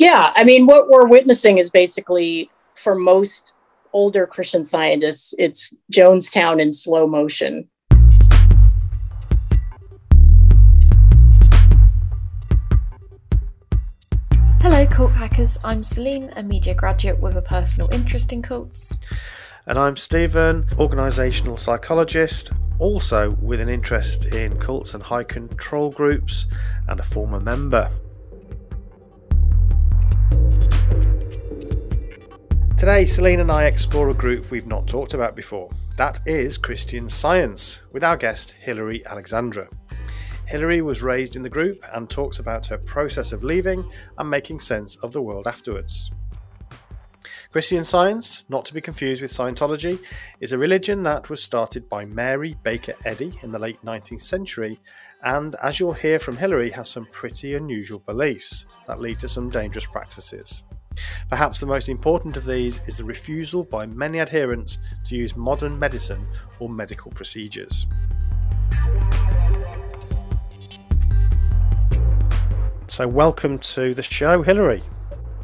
Yeah, I mean, what we're witnessing is basically for most older Christian scientists, it's Jonestown in slow motion. Hello, cult hackers. I'm Celine, a media graduate with a personal interest in cults. And I'm Stephen, organisational psychologist, also with an interest in cults and high control groups, and a former member. Today, Celine and I explore a group we've not talked about before. That is Christian Science, with our guest Hilary Alexandra. Hilary was raised in the group and talks about her process of leaving and making sense of the world afterwards. Christian Science, not to be confused with Scientology, is a religion that was started by Mary Baker Eddy in the late 19th century, and as you'll hear from Hilary, has some pretty unusual beliefs that lead to some dangerous practices. Perhaps the most important of these is the refusal by many adherents to use modern medicine or medical procedures. So, welcome to the show, Hilary.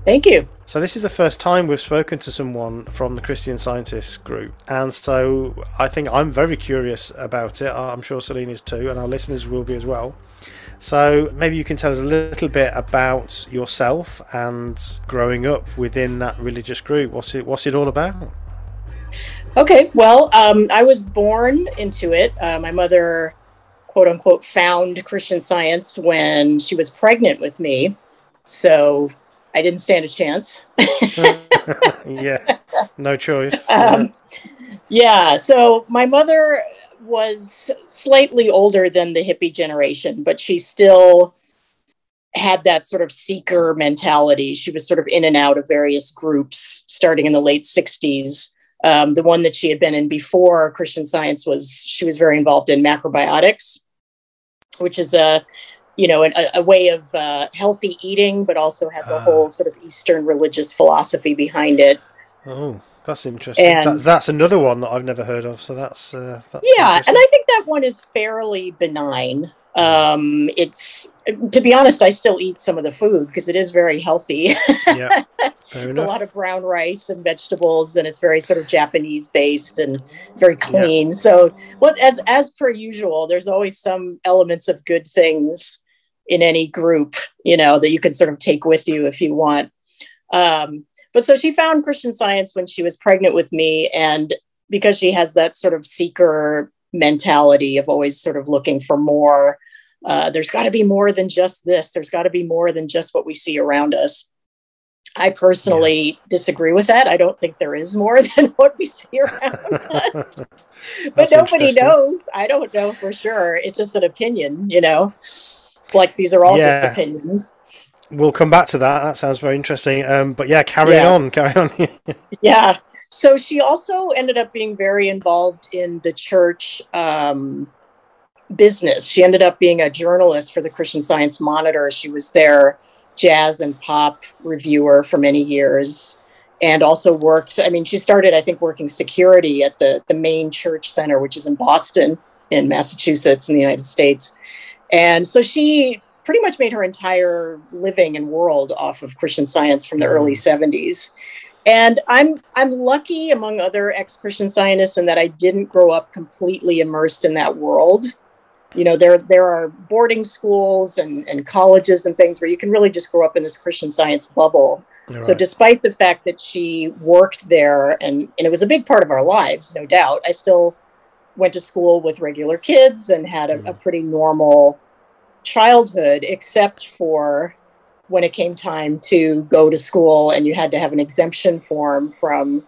Thank you. So, this is the first time we've spoken to someone from the Christian Scientists group. And so, I think I'm very curious about it. I'm sure Celine is too, and our listeners will be as well. So maybe you can tell us a little bit about yourself and growing up within that religious group. What's it What's it all about? Okay, well, um, I was born into it. Uh, my mother, quote unquote, found Christian Science when she was pregnant with me, so I didn't stand a chance. yeah, no choice. Um, yeah, so my mother was slightly older than the hippie generation, but she still had that sort of seeker mentality. She was sort of in and out of various groups starting in the late 60s. Um, the one that she had been in before Christian Science was she was very involved in macrobiotics, which is a you know a, a way of uh, healthy eating, but also has a whole sort of Eastern religious philosophy behind it. Oh, that's interesting. And, that, that's another one that I've never heard of. So that's, uh, that's yeah, and I think that one is fairly benign. Um, it's to be honest, I still eat some of the food because it is very healthy. yeah, it's a lot of brown rice and vegetables, and it's very sort of Japanese based and very clean. Yeah. So, well, as as per usual, there's always some elements of good things in any group, you know, that you can sort of take with you if you want. Um, but so she found Christian science when she was pregnant with me. And because she has that sort of seeker mentality of always sort of looking for more, uh, there's got to be more than just this. There's got to be more than just what we see around us. I personally yeah. disagree with that. I don't think there is more than what we see around us. but nobody knows. I don't know for sure. It's just an opinion, you know. Like these are all yeah. just opinions we'll come back to that. That sounds very interesting. Um, but yeah, carry yeah. on, carry on. yeah. So she also ended up being very involved in the church um, business. She ended up being a journalist for the Christian Science Monitor. She was their jazz and pop reviewer for many years and also worked i mean she started i think working security at the the main church center which is in boston in massachusetts in the united states and so she pretty much made her entire living and world off of Christian Science from the early 70s. And I'm I'm lucky among other ex-Christian scientists in that I didn't grow up completely immersed in that world. You know, there there are boarding schools and, and colleges and things where you can really just grow up in this Christian science bubble. Right. So despite the fact that she worked there and, and it was a big part of our lives, no doubt, I still went to school with regular kids and had a, mm. a pretty normal childhood, except for when it came time to go to school and you had to have an exemption form from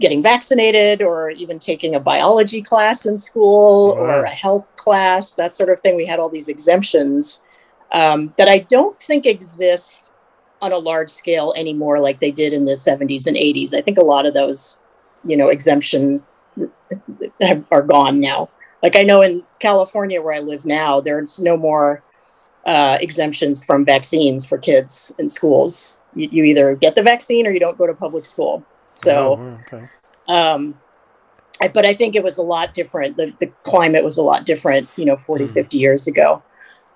getting vaccinated or even taking a biology class in school wow. or a health class, that sort of thing. We had all these exemptions um, that I don't think exist on a large scale anymore like they did in the 70s and 80s. I think a lot of those, you know, exemption have, are gone now. Like I know in California where I live now, there's no more uh, exemptions from vaccines for kids in schools. You, you, either get the vaccine or you don't go to public school. So, oh, okay. um, I, but I think it was a lot different. The, the climate was a lot different, you know, 40, mm. 50 years ago.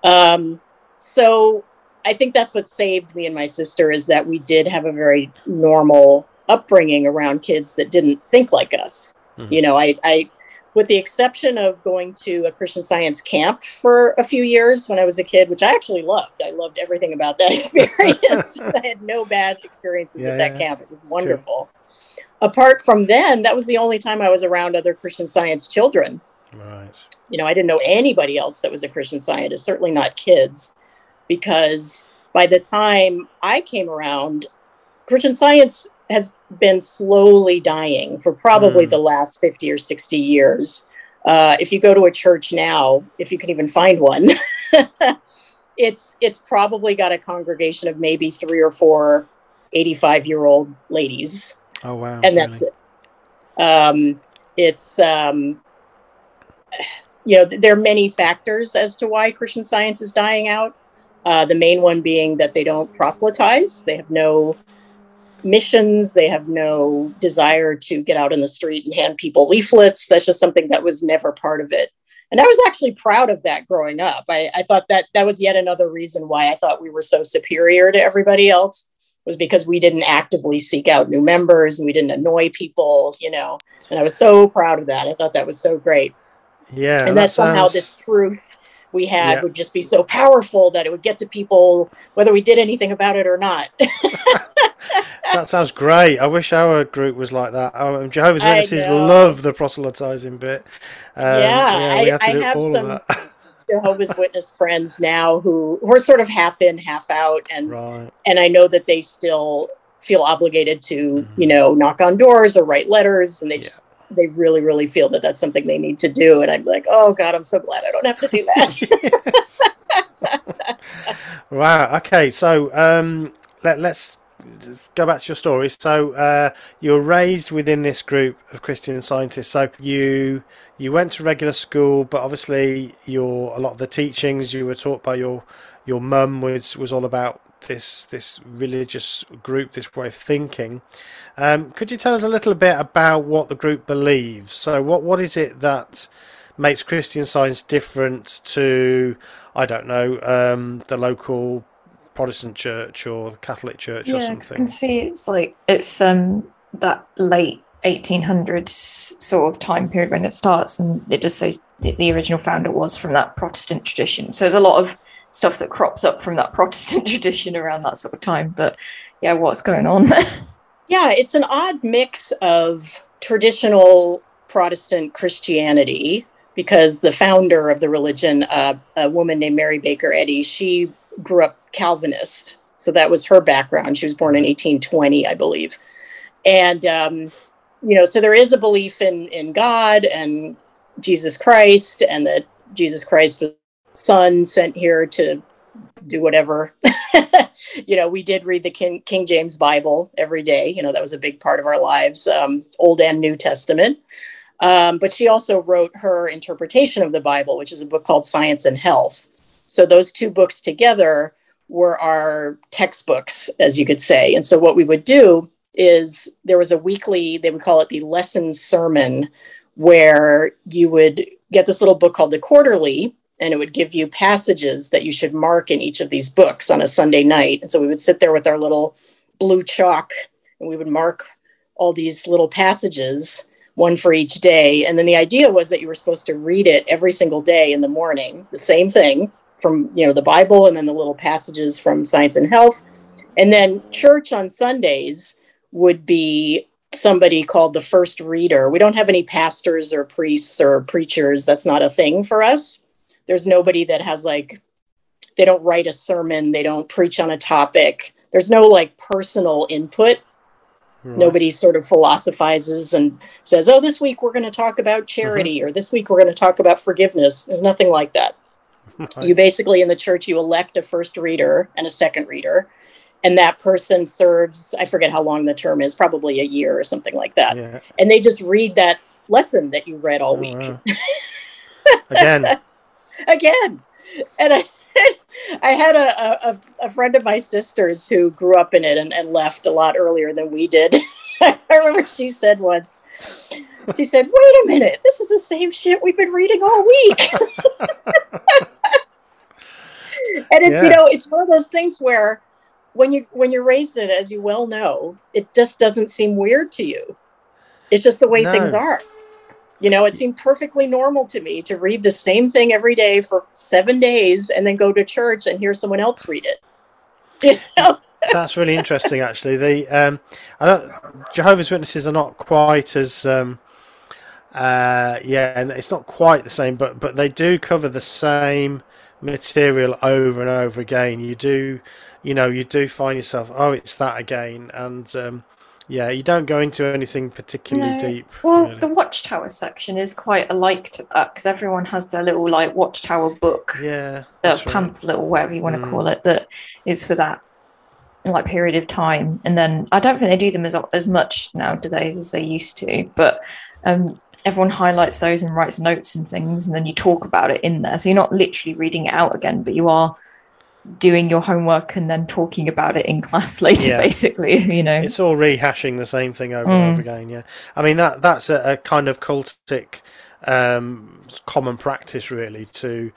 Um, so I think that's what saved me and my sister is that we did have a very normal upbringing around kids that didn't think like us. Mm-hmm. You know, I, I, with the exception of going to a Christian Science camp for a few years when I was a kid, which I actually loved. I loved everything about that experience. I had no bad experiences yeah, at that yeah. camp. It was wonderful. Sure. Apart from then, that was the only time I was around other Christian Science children. Right. You know, I didn't know anybody else that was a Christian Scientist, certainly not kids, because by the time I came around, Christian Science has been slowly dying for probably mm. the last 50 or 60 years. Uh, if you go to a church now, if you can even find one, it's it's probably got a congregation of maybe three or four 85 year old ladies. Oh wow! And that's really? it. Um, it's um, you know there are many factors as to why Christian Science is dying out. Uh, the main one being that they don't proselytize; they have no missions. They have no desire to get out in the street and hand people leaflets. That's just something that was never part of it. And I was actually proud of that growing up. I, I thought that that was yet another reason why I thought we were so superior to everybody else was because we didn't actively seek out new members and we didn't annoy people, you know. And I was so proud of that. I thought that was so great. Yeah. And that, that somehow sounds... this truth we had yeah. would just be so powerful that it would get to people whether we did anything about it or not. that sounds great. I wish our group was like that. Um, Jehovah's Witnesses love the proselytizing bit. Um, yeah, yeah I, have some Jehovah's Witness friends now who who are sort of half in, half out, and right. and I know that they still feel obligated to mm-hmm. you know knock on doors or write letters, and they just they really really feel that that's something they need to do. And i'm like oh god i'm so glad i don't have to do that. Wow okay so um let, let's go back to your story. So uh you were raised within this group of christian scientists. So you you went to regular school but obviously your a lot of the teachings you were taught by your your mum was was all about this this religious group, this way of thinking. Um, could you tell us a little bit about what the group believes? So, what what is it that makes Christian Science different to, I don't know, um, the local Protestant church or the Catholic church yeah, or something? I can see it's like it's um that late 1800s sort of time period when it starts, and it just says the original founder was from that Protestant tradition. So there's a lot of stuff that crops up from that Protestant tradition around that sort of time. But yeah, what's going on? yeah, it's an odd mix of traditional Protestant Christianity because the founder of the religion, uh, a woman named Mary Baker Eddy, she grew up Calvinist. So that was her background. She was born in 1820, I believe. And, um, you know, so there is a belief in, in God and Jesus Christ and that Jesus Christ was son sent here to do whatever. you know, we did read the King, King, James Bible every day. You know, that was a big part of our lives, um, Old and New Testament. Um, but she also wrote her interpretation of the Bible, which is a book called Science and Health. So those two books together were our textbooks, as you could say. And so what we would do is there was a weekly, they would call it the lesson sermon, where you would get this little book called the Quarterly, and it would give you passages that you should mark in each of these books on a Sunday night. And so we would sit there with our little blue chalk and we would mark all these little passages, one for each day. And then the idea was that you were supposed to read it every single day in the morning, the same thing from, you know, the Bible and then the little passages from Science and Health. And then church on Sundays would be somebody called the first reader. We don't have any pastors or priests or preachers. That's not a thing for us there's nobody that has like they don't write a sermon they don't preach on a topic there's no like personal input right. nobody sort of philosophizes and says oh this week we're going to talk about charity mm-hmm. or this week we're going to talk about forgiveness there's nothing like that you basically in the church you elect a first reader and a second reader and that person serves i forget how long the term is probably a year or something like that yeah. and they just read that lesson that you read all oh, week wow. again again. And I, I had a, a, a, friend of my sister's who grew up in it and, and left a lot earlier than we did. I remember she said once, she said, wait a minute, this is the same shit we've been reading all week. and it, yeah. you know, it's one of those things where when you when you're raised in it, as you well know, it just doesn't seem weird to you. It's just the way no. things are. You know, it seemed perfectly normal to me to read the same thing every day for seven days and then go to church and hear someone else read it. You know? That's really interesting, actually. The um, Jehovah's Witnesses are not quite as um, uh, yeah, and it's not quite the same, but but they do cover the same material over and over again. You do, you know, you do find yourself, oh, it's that again, and um, yeah, you don't go into anything particularly no. deep. Well, really. the Watchtower section is quite alike to that because everyone has their little like Watchtower book, yeah, a pamphlet right. or whatever you want to mm. call it, that is for that like period of time. And then I don't think they do them as as much now, do they, as they used to? But um, everyone highlights those and writes notes and things, and then you talk about it in there. So you're not literally reading it out again, but you are doing your homework and then talking about it in class later yeah. basically you know. It's all rehashing the same thing over mm. and over again yeah. I mean that that's a, a kind of cultic um, common practice really to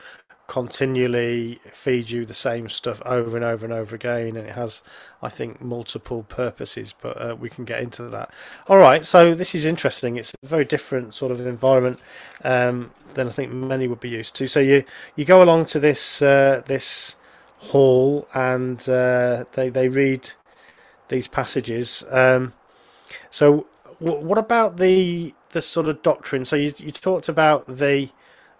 continually feed you the same stuff over and over and over again and it has i think multiple purposes but uh, we can get into that. All right so this is interesting. It's a very different sort of environment um, than i think many would be used to. So you you go along to this uh, this hall and uh, they they read these passages. Um, so w- what about the the sort of doctrine? So you you talked about the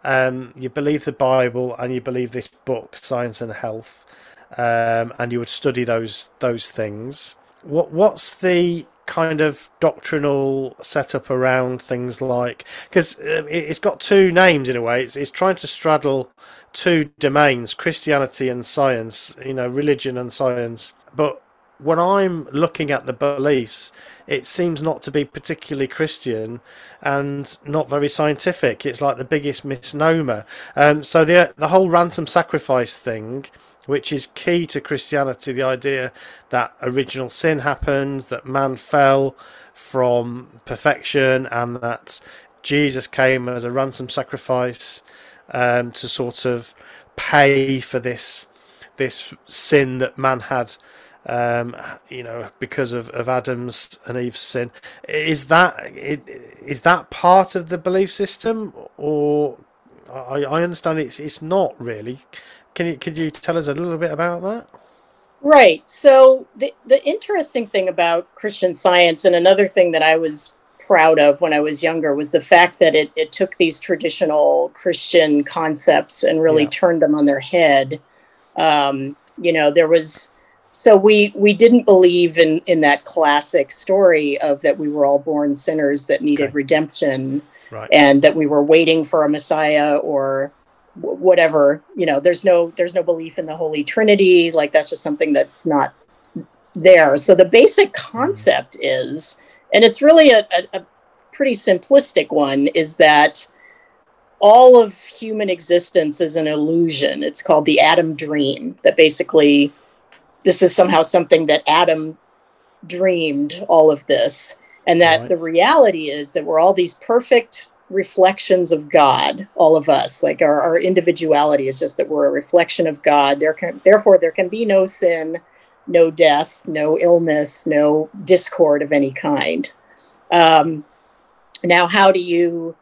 um, you believe the Bible and you believe this book, Science and Health, um, and you would study those those things. What what's the kind of doctrinal setup around things like because um, it's got two names in a way. It's it's trying to straddle two domains, Christianity and science, you know, religion and science. But when I'm looking at the beliefs, it seems not to be particularly Christian and not very scientific. It's like the biggest misnomer. Um, so the the whole ransom sacrifice thing, which is key to Christianity, the idea that original sin happened, that man fell from perfection, and that Jesus came as a ransom sacrifice um, to sort of pay for this this sin that man had um, you know because of, of Adam's and Eve's sin. Is that is that part of the belief system or I, I understand it's it's not really can you could you tell us a little bit about that right so the the interesting thing about Christian science and another thing that I was proud of when I was younger was the fact that it, it took these traditional Christian concepts and really yeah. turned them on their head. Um, you know, there was so we we didn't believe in in that classic story of that we were all born sinners that needed okay. redemption right. and that we were waiting for a Messiah or whatever. You know, there's no there's no belief in the Holy Trinity. Like that's just something that's not there. So the basic mm-hmm. concept is and it's really a, a, a pretty simplistic one is that all of human existence is an illusion. It's called the Adam dream, that basically this is somehow something that Adam dreamed all of this. And that right. the reality is that we're all these perfect reflections of God, all of us. Like our, our individuality is just that we're a reflection of God. There can, therefore, there can be no sin, no death, no illness, no discord of any kind. Um, now, how do you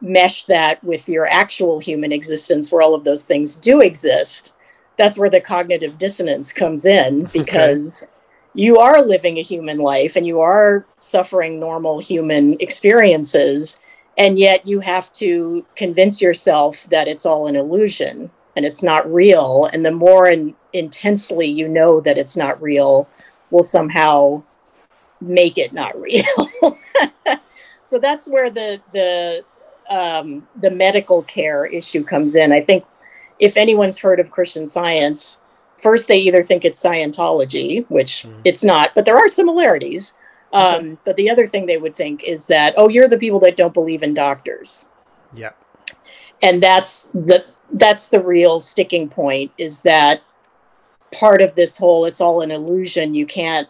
mesh that with your actual human existence where all of those things do exist? That's where the cognitive dissonance comes in because okay. you are living a human life and you are suffering normal human experiences. And yet you have to convince yourself that it's all an illusion and it's not real. And the more in, intensely you know that it's not real, will somehow make it not real. so that's where the the um, the medical care issue comes in. I think if anyone's heard of Christian Science, first they either think it's Scientology, which mm. it's not, but there are similarities. Um, okay. But the other thing they would think is that, oh, you're the people that don't believe in doctors. Yeah. And that's the that's the real sticking point is that part of this whole it's all an illusion you can't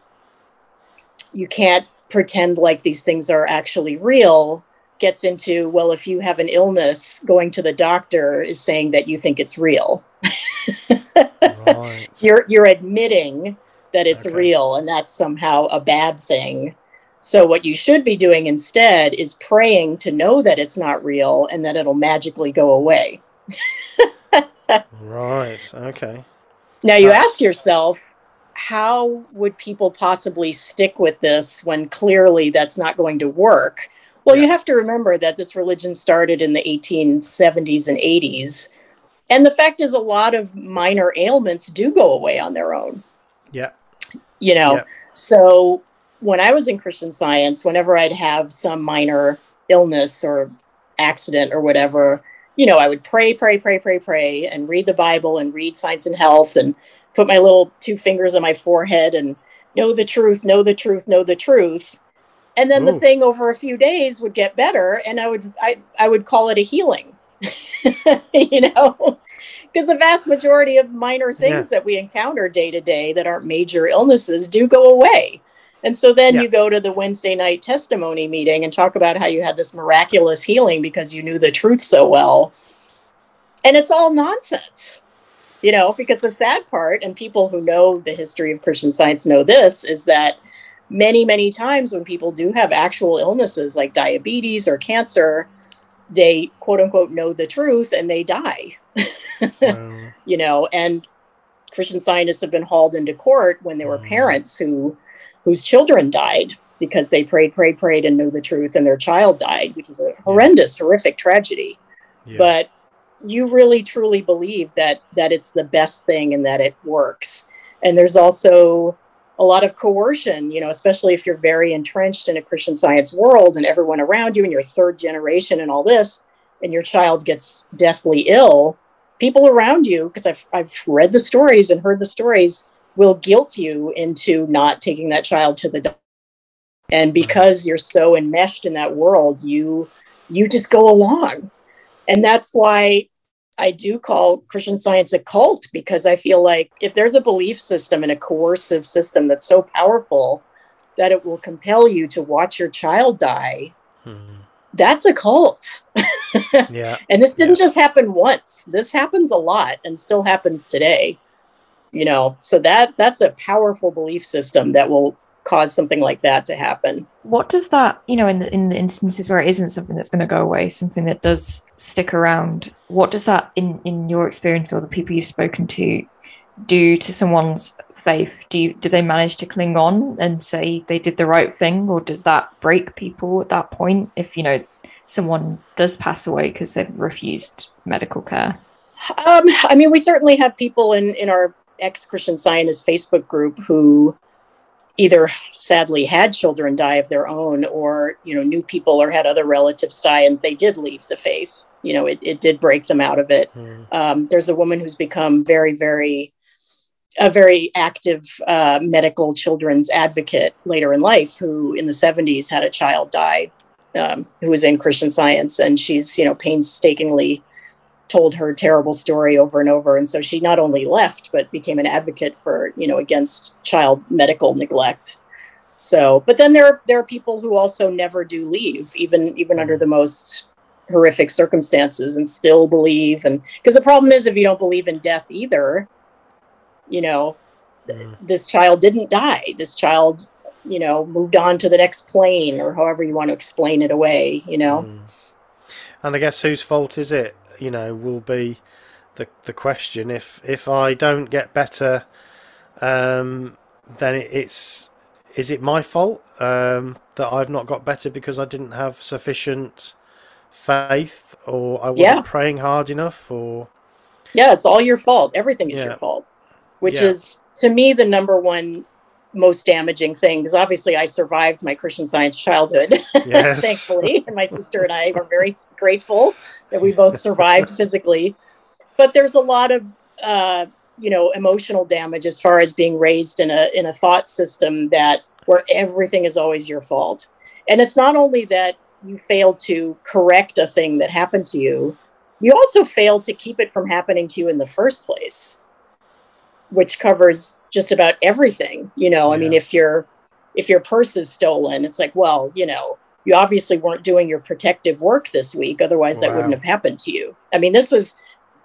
you can't pretend like these things are actually real gets into well if you have an illness going to the doctor is saying that you think it's real right. You're you're admitting that it's okay. real and that's somehow a bad thing. So what you should be doing instead is praying to know that it's not real and that it'll magically go away. right. Okay. Now you that's... ask yourself, how would people possibly stick with this when clearly that's not going to work? Well, yeah. you have to remember that this religion started in the 1870s and 80s. And the fact is, a lot of minor ailments do go away on their own. You know, yeah. so when I was in Christian science, whenever I'd have some minor illness or accident or whatever, you know, I would pray, pray, pray, pray, pray, and read the Bible and read Science and Health and put my little two fingers on my forehead and know the truth, know the truth, know the truth. And then Ooh. the thing over a few days would get better and I would I, I would call it a healing. you know, because the vast majority of minor things yeah. that we encounter day to day that aren't major illnesses do go away. And so then yeah. you go to the Wednesday night testimony meeting and talk about how you had this miraculous healing because you knew the truth so well. And it's all nonsense you know, because the sad part, and people who know the history of Christian science know this, is that many, many times when people do have actual illnesses like diabetes or cancer, they quote unquote know the truth and they die. Um. You know, and Christian scientists have been hauled into court when there were parents who whose children died because they prayed, prayed, prayed and knew the truth and their child died, which is a horrendous, horrific tragedy. Yeah. But you really truly believe that that it's the best thing and that it works and there's also a lot of coercion you know especially if you're very entrenched in a christian science world and everyone around you and your third generation and all this and your child gets deathly ill people around you because I've, I've read the stories and heard the stories will guilt you into not taking that child to the doctor. And because you're so enmeshed in that world you you just go along. And that's why I do call Christian science a cult because I feel like if there's a belief system and a coercive system that's so powerful that it will compel you to watch your child die, hmm. That's a cult. yeah. And this didn't yeah. just happen once. This happens a lot and still happens today. You know, so that that's a powerful belief system that will cause something like that to happen. What does that, you know, in the in the instances where it isn't something that's going to go away, something that does stick around, what does that in in your experience or the people you've spoken to do to someone's faith? Do you do they manage to cling on and say they did the right thing or does that break people at that point if, you know, someone does pass away because they've refused medical care? Um, I mean, we certainly have people in, in our ex Christian Scientist Facebook group who either sadly had children die of their own or you know knew people or had other relatives die and they did leave the faith you know it, it did break them out of it mm. um, there's a woman who's become very very a very active uh, medical children's advocate later in life who in the 70s had a child die um, who was in christian science and she's you know painstakingly told her terrible story over and over. And so she not only left but became an advocate for you know against child medical neglect. So but then there there are people who also never do leave even even under the most horrific circumstances and still believe and because the problem is if you don't believe in death either you know mm. this child didn't die this child you know moved on to the next plane or however you want to explain it away you know mm. and i guess whose fault is it you know, will be the the question. If if I don't get better, um, then it's is it my fault um, that I've not got better because I didn't have sufficient faith, or I wasn't yeah. praying hard enough, or yeah, it's all your fault. Everything is yeah. your fault, which yeah. is to me the number one most damaging thing because obviously I survived my Christian Science childhood, yes. thankfully, and my sister and I are very grateful that we both survived physically. But there's a lot of uh, you know emotional damage as far as being raised in a in a thought system that where everything is always your fault, and it's not only that you failed to correct a thing that happened to you, you also failed to keep it from happening to you in the first place, which covers just about everything. You know, yeah. I mean, if your if your purse is stolen, it's like, well, you know, you obviously weren't doing your protective work this week, otherwise that wow. wouldn't have happened to you. I mean, this was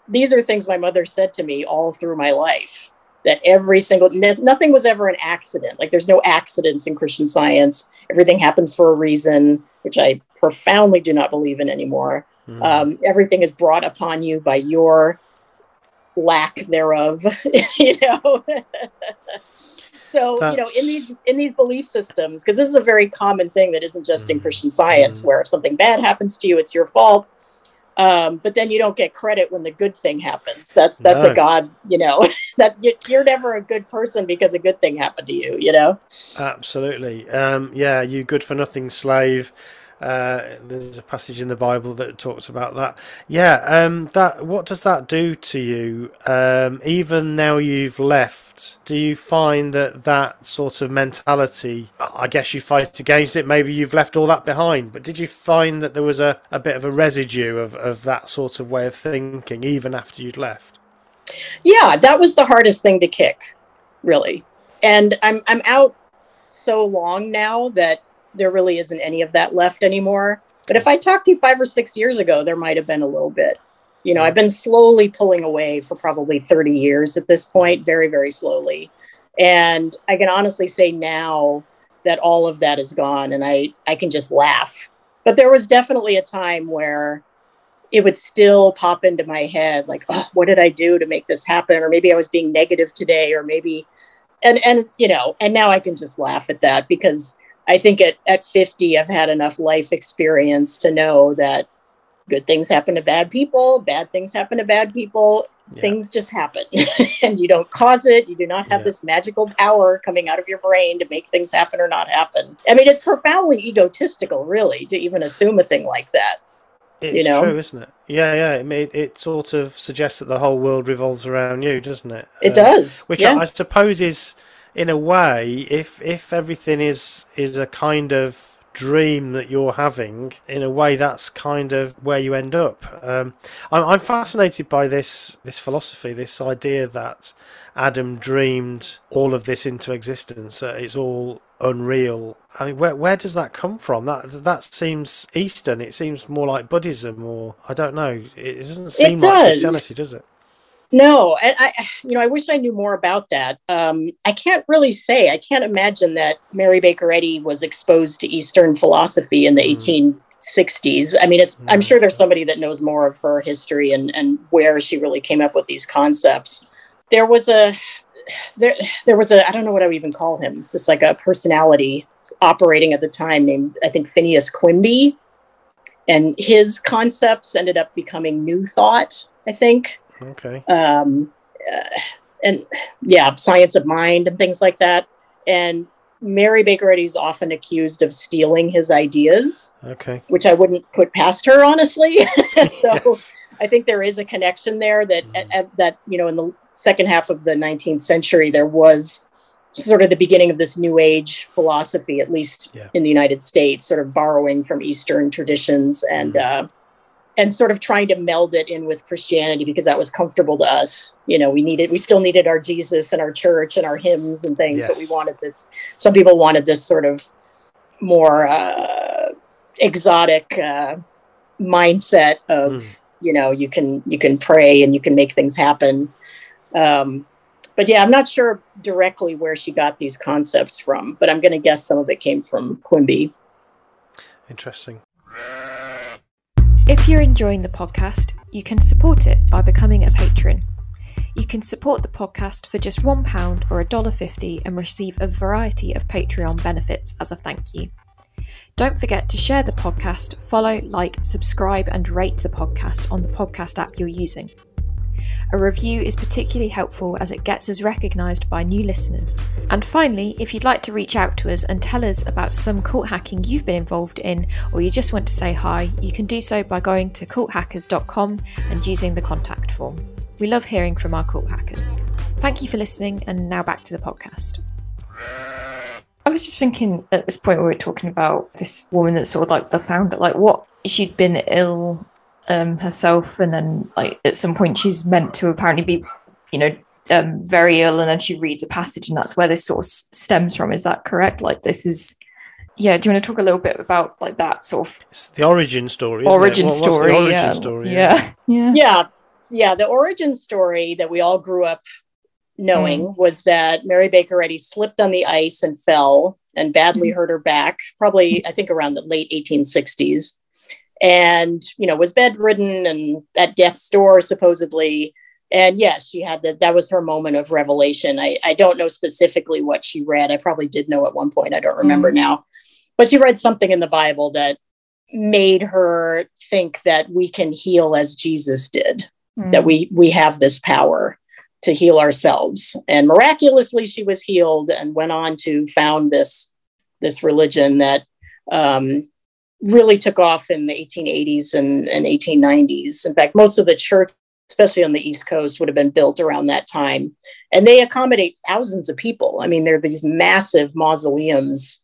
these are things my mother said to me all through my life that every single nothing was ever an accident like there's no accidents in christian science everything happens for a reason which i profoundly do not believe in anymore mm. um, everything is brought upon you by your lack thereof you know so That's... you know in these in these belief systems because this is a very common thing that isn't just mm. in christian science mm. where if something bad happens to you it's your fault um, but then you don't get credit when the good thing happens that's that's no. a god you know that you're never a good person because a good thing happened to you you know absolutely um, yeah you good for nothing slave uh, there's a passage in the Bible that talks about that. Yeah, um, that what does that do to you? Um, even now you've left, do you find that that sort of mentality? I guess you fight against it. Maybe you've left all that behind, but did you find that there was a, a bit of a residue of, of that sort of way of thinking even after you'd left? Yeah, that was the hardest thing to kick, really. And I'm I'm out so long now that there really isn't any of that left anymore. But if I talked to you five or six years ago, there might have been a little bit. You know, I've been slowly pulling away for probably 30 years at this point, very, very slowly. And I can honestly say now that all of that is gone and I, I can just laugh. But there was definitely a time where it would still pop into my head like, oh, what did I do to make this happen? Or maybe I was being negative today, or maybe and and you know, and now I can just laugh at that because I think at, at 50, I've had enough life experience to know that good things happen to bad people, bad things happen to bad people. Yeah. Things just happen and you don't cause it. You do not have yeah. this magical power coming out of your brain to make things happen or not happen. I mean, it's profoundly egotistical, really, to even assume a thing like that. It's you know? true, isn't it? Yeah, yeah. It, made, it sort of suggests that the whole world revolves around you, doesn't it? It uh, does. Which yeah. I, I suppose is in a way, if if everything is is a kind of dream that you're having, in a way, that's kind of where you end up. Um, I'm, I'm fascinated by this this philosophy, this idea that Adam dreamed all of this into existence. Uh, it's all unreal. I mean, where where does that come from? That that seems Eastern. It seems more like Buddhism, or I don't know. It doesn't seem it like Christianity, does it? No, and I, you know, I wish I knew more about that. Um, I can't really say. I can't imagine that Mary Baker Eddy was exposed to Eastern philosophy in the mm. 1860s. I mean, it's. Mm. I'm sure there's somebody that knows more of her history and and where she really came up with these concepts. There was a, there there was a. I don't know what I would even call him. Just like a personality operating at the time named I think Phineas Quimby, and his concepts ended up becoming New Thought. I think Okay. Um, uh, and yeah, science of mind and things like that. And Mary Baker Eddy is often accused of stealing his ideas. Okay. Which I wouldn't put past her, honestly. so yes. I think there is a connection there that mm. at, at, that you know in the second half of the 19th century there was sort of the beginning of this new age philosophy, at least yeah. in the United States, sort of borrowing from Eastern traditions and. Mm. Uh, and sort of trying to meld it in with Christianity because that was comfortable to us. You know, we needed, we still needed our Jesus and our church and our hymns and things, yes. but we wanted this. Some people wanted this sort of more uh, exotic uh, mindset of, mm. you know, you can you can pray and you can make things happen. Um, but yeah, I'm not sure directly where she got these concepts from, but I'm going to guess some of it came from Quimby. Interesting. If you're enjoying the podcast, you can support it by becoming a patron. You can support the podcast for just £1 or $1.50 and receive a variety of Patreon benefits as a thank you. Don't forget to share the podcast, follow, like, subscribe, and rate the podcast on the podcast app you're using. A review is particularly helpful as it gets us recognised by new listeners. And finally, if you'd like to reach out to us and tell us about some cult hacking you've been involved in, or you just want to say hi, you can do so by going to culthackers.com and using the contact form. We love hearing from our cult hackers. Thank you for listening, and now back to the podcast. I was just thinking at this point we are talking about this woman that's sort of like the founder, like what she'd been ill um, herself, and then like at some point she's meant to apparently be, you know, um, very ill, and then she reads a passage, and that's where this sort of stems from. Is that correct? Like this is. Yeah, do you want to talk a little bit about like that sort of it's the origin story? origin what, story. origin yeah. story? Yeah. yeah, yeah. yeah, the origin story that we all grew up knowing mm. was that Mary Baker Eddy slipped on the ice and fell and badly mm. hurt her back, probably, I think, around the late 1860s. And, you know, was bedridden and at death's door, supposedly. And yes, she had that. That was her moment of revelation. I, I don't know specifically what she read. I probably did know at one point. I don't remember mm. now. But she read something in the Bible that made her think that we can heal as Jesus did, mm. that we we have this power to heal ourselves. And miraculously, she was healed and went on to found this this religion that um, really took off in the 1880s and, and 1890s. In fact, most of the church, especially on the East Coast, would have been built around that time. And they accommodate thousands of people. I mean, there are these massive mausoleums,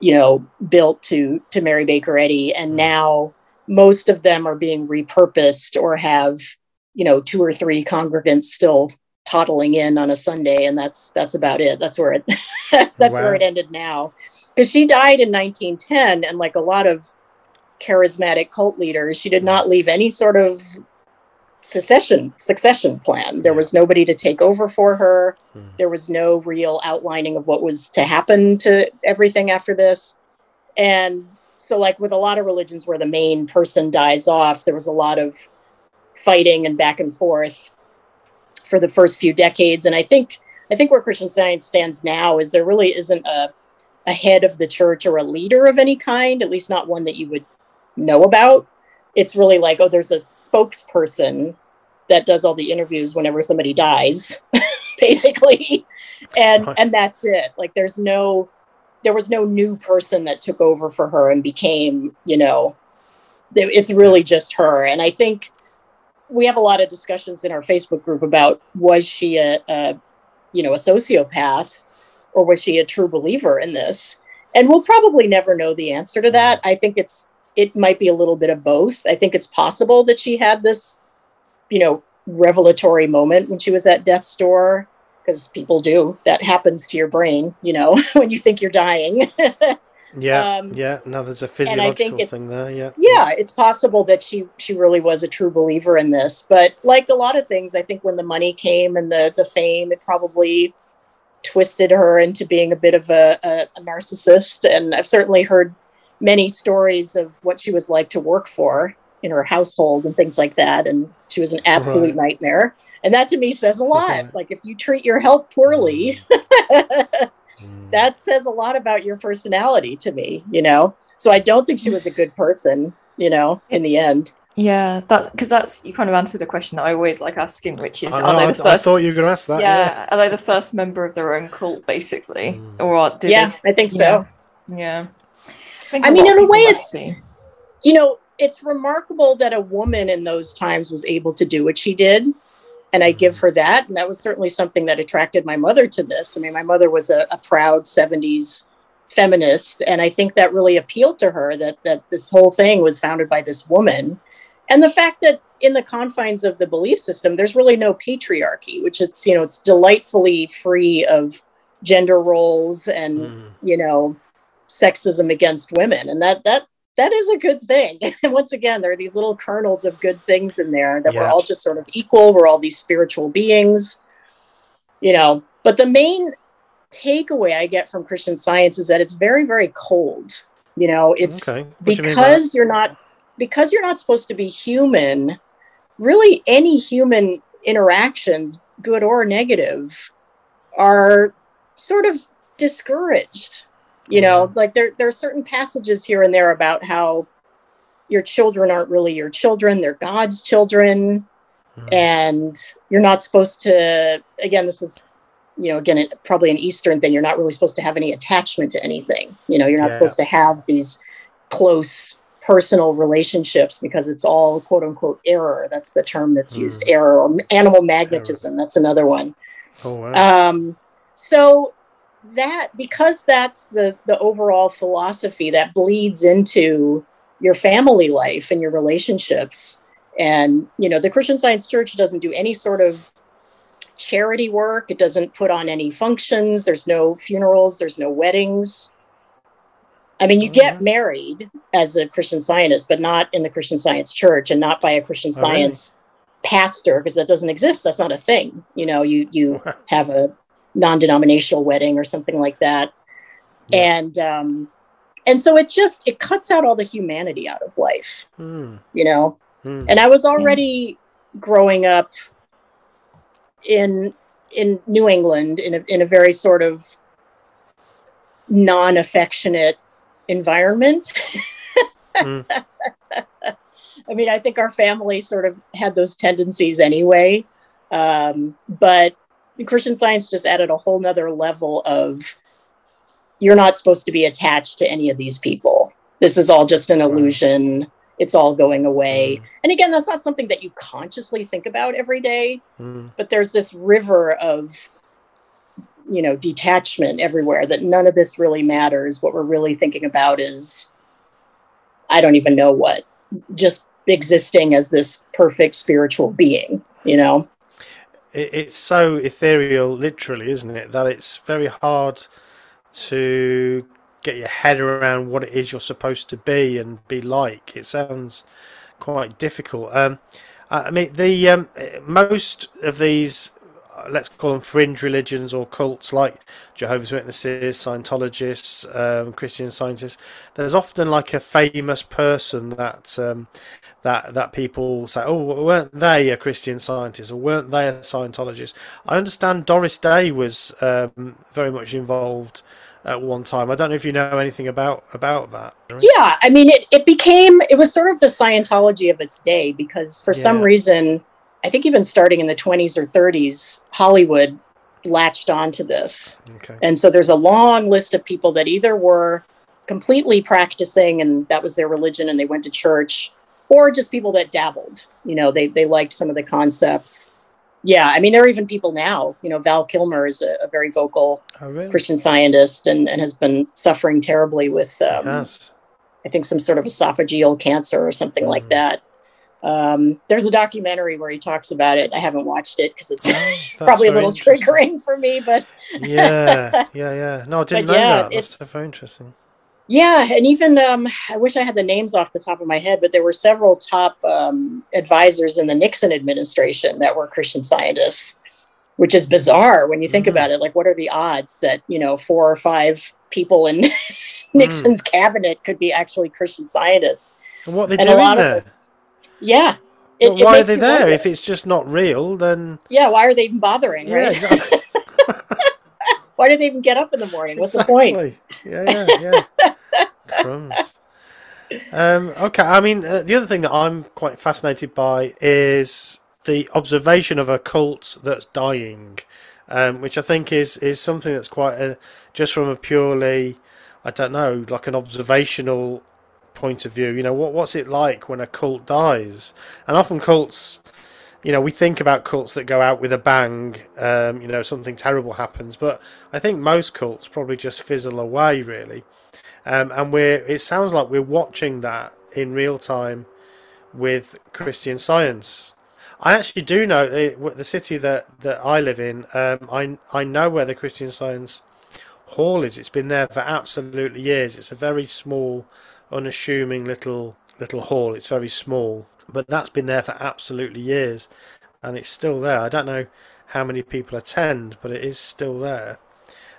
you know, built to to Mary Baker Eddy, and mm-hmm. now most of them are being repurposed or have you know two or three congregants still toddling in on a Sunday, and that's that's about it. That's where it that's wow. where it ended now, because she died in 1910, and like a lot of charismatic cult leaders, she did not leave any sort of secession succession plan. There was nobody to take over for her. Hmm. There was no real outlining of what was to happen to everything after this, and so like with a lot of religions where the main person dies off, there was a lot of fighting and back and forth for the first few decades. And I think I think where Christian Science stands now is there really isn't a, a head of the church or a leader of any kind, at least not one that you would know about. It's really like, oh, there's a spokesperson that does all the interviews whenever somebody dies, basically. And and that's it. Like there's no there was no new person that took over for her and became, you know, it's really just her. And I think we have a lot of discussions in our Facebook group about was she a, a, you know a sociopath or was she a true believer in this? And we'll probably never know the answer to that. I think it's it might be a little bit of both. I think it's possible that she had this, you know, revelatory moment when she was at death's door because people do. That happens to your brain, you know, when you think you're dying. Yeah, um, yeah. No, there's a physiological thing there. Yeah, yeah. It's possible that she she really was a true believer in this, but like a lot of things, I think when the money came and the the fame, it probably twisted her into being a bit of a, a, a narcissist. And I've certainly heard many stories of what she was like to work for in her household and things like that. And she was an absolute right. nightmare. And that to me says a lot. like if you treat your health poorly. Mm. That says a lot about your personality to me, you know? So I don't think she was a good person, you know, in it's, the end. Yeah, that because that's you kind of answered the question that I always like asking, which is, I, are they the I, first? I thought you were going to ask that. Yeah, yeah, are they the first member of their own cult, basically, mm. or did yeah, I think so. Yeah, yeah. I, I mean, in a way, it's you know, it's remarkable that a woman in those times was able to do what she did and I give her that. And that was certainly something that attracted my mother to this. I mean, my mother was a, a, proud 70s feminist, and I think that really appealed to her that that this whole thing was founded by this woman. And the fact that in the confines of the belief system, there's really no patriarchy, which it's, you know, it's delightfully free of gender roles and, mm. you know, sexism against women. And that that that is a good thing. And once again, there are these little kernels of good things in there that yeah. we're all just sort of equal. We're all these spiritual beings, you know. But the main takeaway I get from Christian science is that it's very, very cold. You know, it's okay. because you you're not because you're not supposed to be human. Really, any human interactions, good or negative, are sort of discouraged you know like there there are certain passages here and there about how your children aren't really your children they're god's children mm-hmm. and you're not supposed to again this is you know again it, probably an eastern thing you're not really supposed to have any attachment to anything you know you're not yeah. supposed to have these close personal relationships because it's all quote unquote error that's the term that's mm. used error or animal magnetism error. that's another one oh, wow. um, so that because that's the the overall philosophy that bleeds into your family life and your relationships. And you know the christian science church doesn't do any sort of charity work. It doesn't put on any functions. There's no funerals. There's no weddings. I mean you oh, get married as a christian scientist but not in the christian science church and not by a christian oh, science pastor because that doesn't exist. That's not a thing. You know, you you have a non-denominational wedding or something like that, yeah. and um, and so it just it cuts out all the humanity out of life. Mm. You know, mm. and I was already mm. growing up in in New England in a in a very sort of non-affectionate environment. mm. I mean, I think our family sort of had those tendencies anyway. Um, but Christian science just added a whole nother level of you're not supposed to be attached to any of these people. This is all just an illusion. It's all going away. Mm. And again, that's not something that you consciously think about every day, mm. but there's this river of you know detachment everywhere that none of this really matters what we're really thinking about is i don't even know what just existing as this perfect spiritual being you know it's so ethereal literally isn't it that it's very hard to get your head around what it is you're supposed to be and be like. It sounds quite difficult. Um, i mean the um, most of these let's call them fringe religions or cults like Jehovah's Witnesses, Scientologists, um, Christian Scientists. There's often like a famous person that um, that that people say, oh, weren't they a Christian Scientist or weren't they a Scientologist? I understand Doris Day was um, very much involved at one time. I don't know if you know anything about about that. Yeah, I mean, it it became it was sort of the Scientology of its day because for yeah. some reason I think even starting in the 20s or 30s, Hollywood latched onto this. Okay. And so there's a long list of people that either were completely practicing and that was their religion and they went to church, or just people that dabbled. You know, they, they liked some of the concepts. Yeah, I mean, there are even people now. You know, Val Kilmer is a, a very vocal oh, really? Christian scientist and, and has been suffering terribly with, um, yes. I think, some sort of esophageal cancer or something mm. like that. Um, there's a documentary where he talks about it. I haven't watched it because it's oh, probably a little triggering for me, but yeah, yeah, yeah. No, I didn't know yeah, that. That's very interesting. Yeah, and even um, I wish I had the names off the top of my head, but there were several top um, advisors in the Nixon administration that were Christian scientists, which is bizarre when you think mm. about it. Like, what are the odds that you know four or five people in Nixon's mm. cabinet could be actually Christian scientists? And what they doing there? Yeah. It, why are they there wonder. if it's just not real? Then yeah, why are they even bothering? Yeah, right? Exactly. why do they even get up in the morning? What's exactly. the point? Yeah, yeah, yeah. Crumbs. Um, okay, I mean, uh, the other thing that I'm quite fascinated by is the observation of a cult that's dying, um, which I think is is something that's quite a, just from a purely, I don't know, like an observational point of view. You know, what what's it like when a cult dies? And often cults, you know, we think about cults that go out with a bang. Um, you know, something terrible happens, but I think most cults probably just fizzle away, really. Um, and we're it sounds like we're watching that in real time with Christian Science. I actually do know uh, the city that, that I live in. Um, I I know where the Christian Science Hall is. It's been there for absolutely years. It's a very small unassuming little little hall. It's very small, but that's been there for absolutely years, and it's still there. I don't know how many people attend, but it is still there.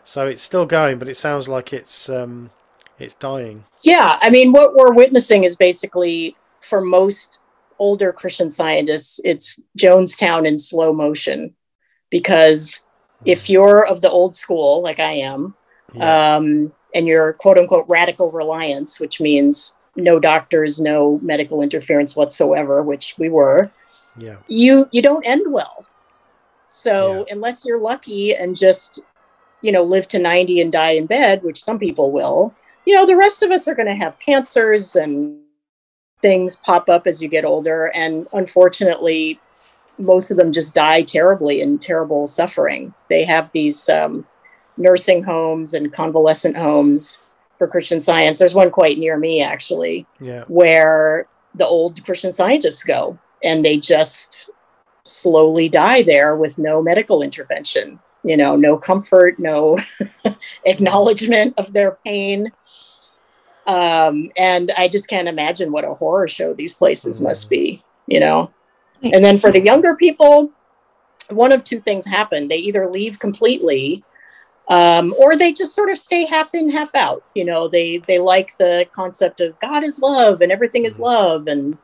So it's still going, but it sounds like it's um, it's dying. Yeah, I mean, what we're witnessing is basically for most older Christian scientists, it's Jonestown in slow motion, because if hmm. you're of the old school, like I am, yeah. um, and your quote unquote radical reliance, which means no doctors, no medical interference whatsoever, which we were, yeah. you you don't end well. So yeah. unless you're lucky and just you know live to 90 and die in bed, which some people will, you know, the rest of us are going to have cancers and things pop up as you get older and unfortunately most of them just die terribly in terrible suffering. They have these um, nursing homes and convalescent homes for Christian science. There's one quite near me, actually, yeah. where the old Christian scientists go and they just slowly die there with no medical intervention, you know, no comfort, no acknowledgement of their pain. Um, and I just can't imagine what a horror show these places mm-hmm. must be, you know. And then for the younger people, one of two things happen. They either leave completely um, or they just sort of stay half in, half out. You know, they they like the concept of God is love and everything is love and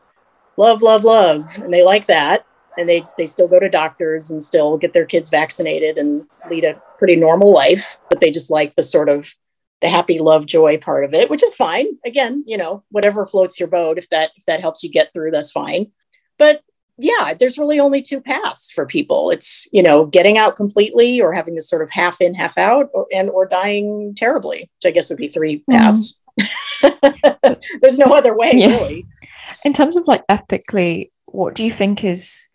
love, love, love, and they like that. And they they still go to doctors and still get their kids vaccinated and lead a pretty normal life, but they just like the sort of the happy love joy part of it which is fine again you know whatever floats your boat if that if that helps you get through that's fine but yeah, there's really only two paths for people. It's, you know, getting out completely or having this sort of half in, half out, or, and or dying terribly, which I guess would be three mm-hmm. paths. Mm-hmm. there's no other way, yeah. really. In terms of like ethically, what do you think is,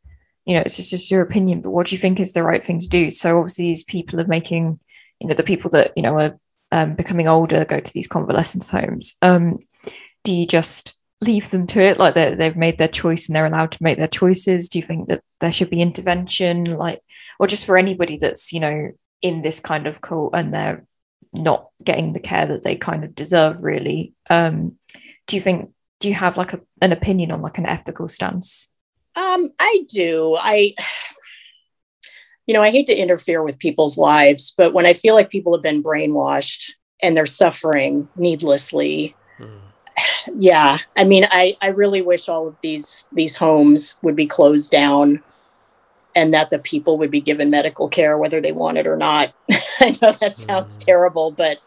you know, it's just, just your opinion, but what do you think is the right thing to do? So obviously, these people are making, you know, the people that, you know, are um, becoming older go to these convalescence homes. Um, do you just leave them to it like they've made their choice and they're allowed to make their choices. Do you think that there should be intervention like or just for anybody that's you know in this kind of cult and they're not getting the care that they kind of deserve really? Um do you think do you have like a, an opinion on like an ethical stance? Um i do. I you know i hate to interfere with people's lives but when i feel like people have been brainwashed and they're suffering needlessly yeah i mean i i really wish all of these these homes would be closed down and that the people would be given medical care whether they want it or not i know that sounds mm. terrible but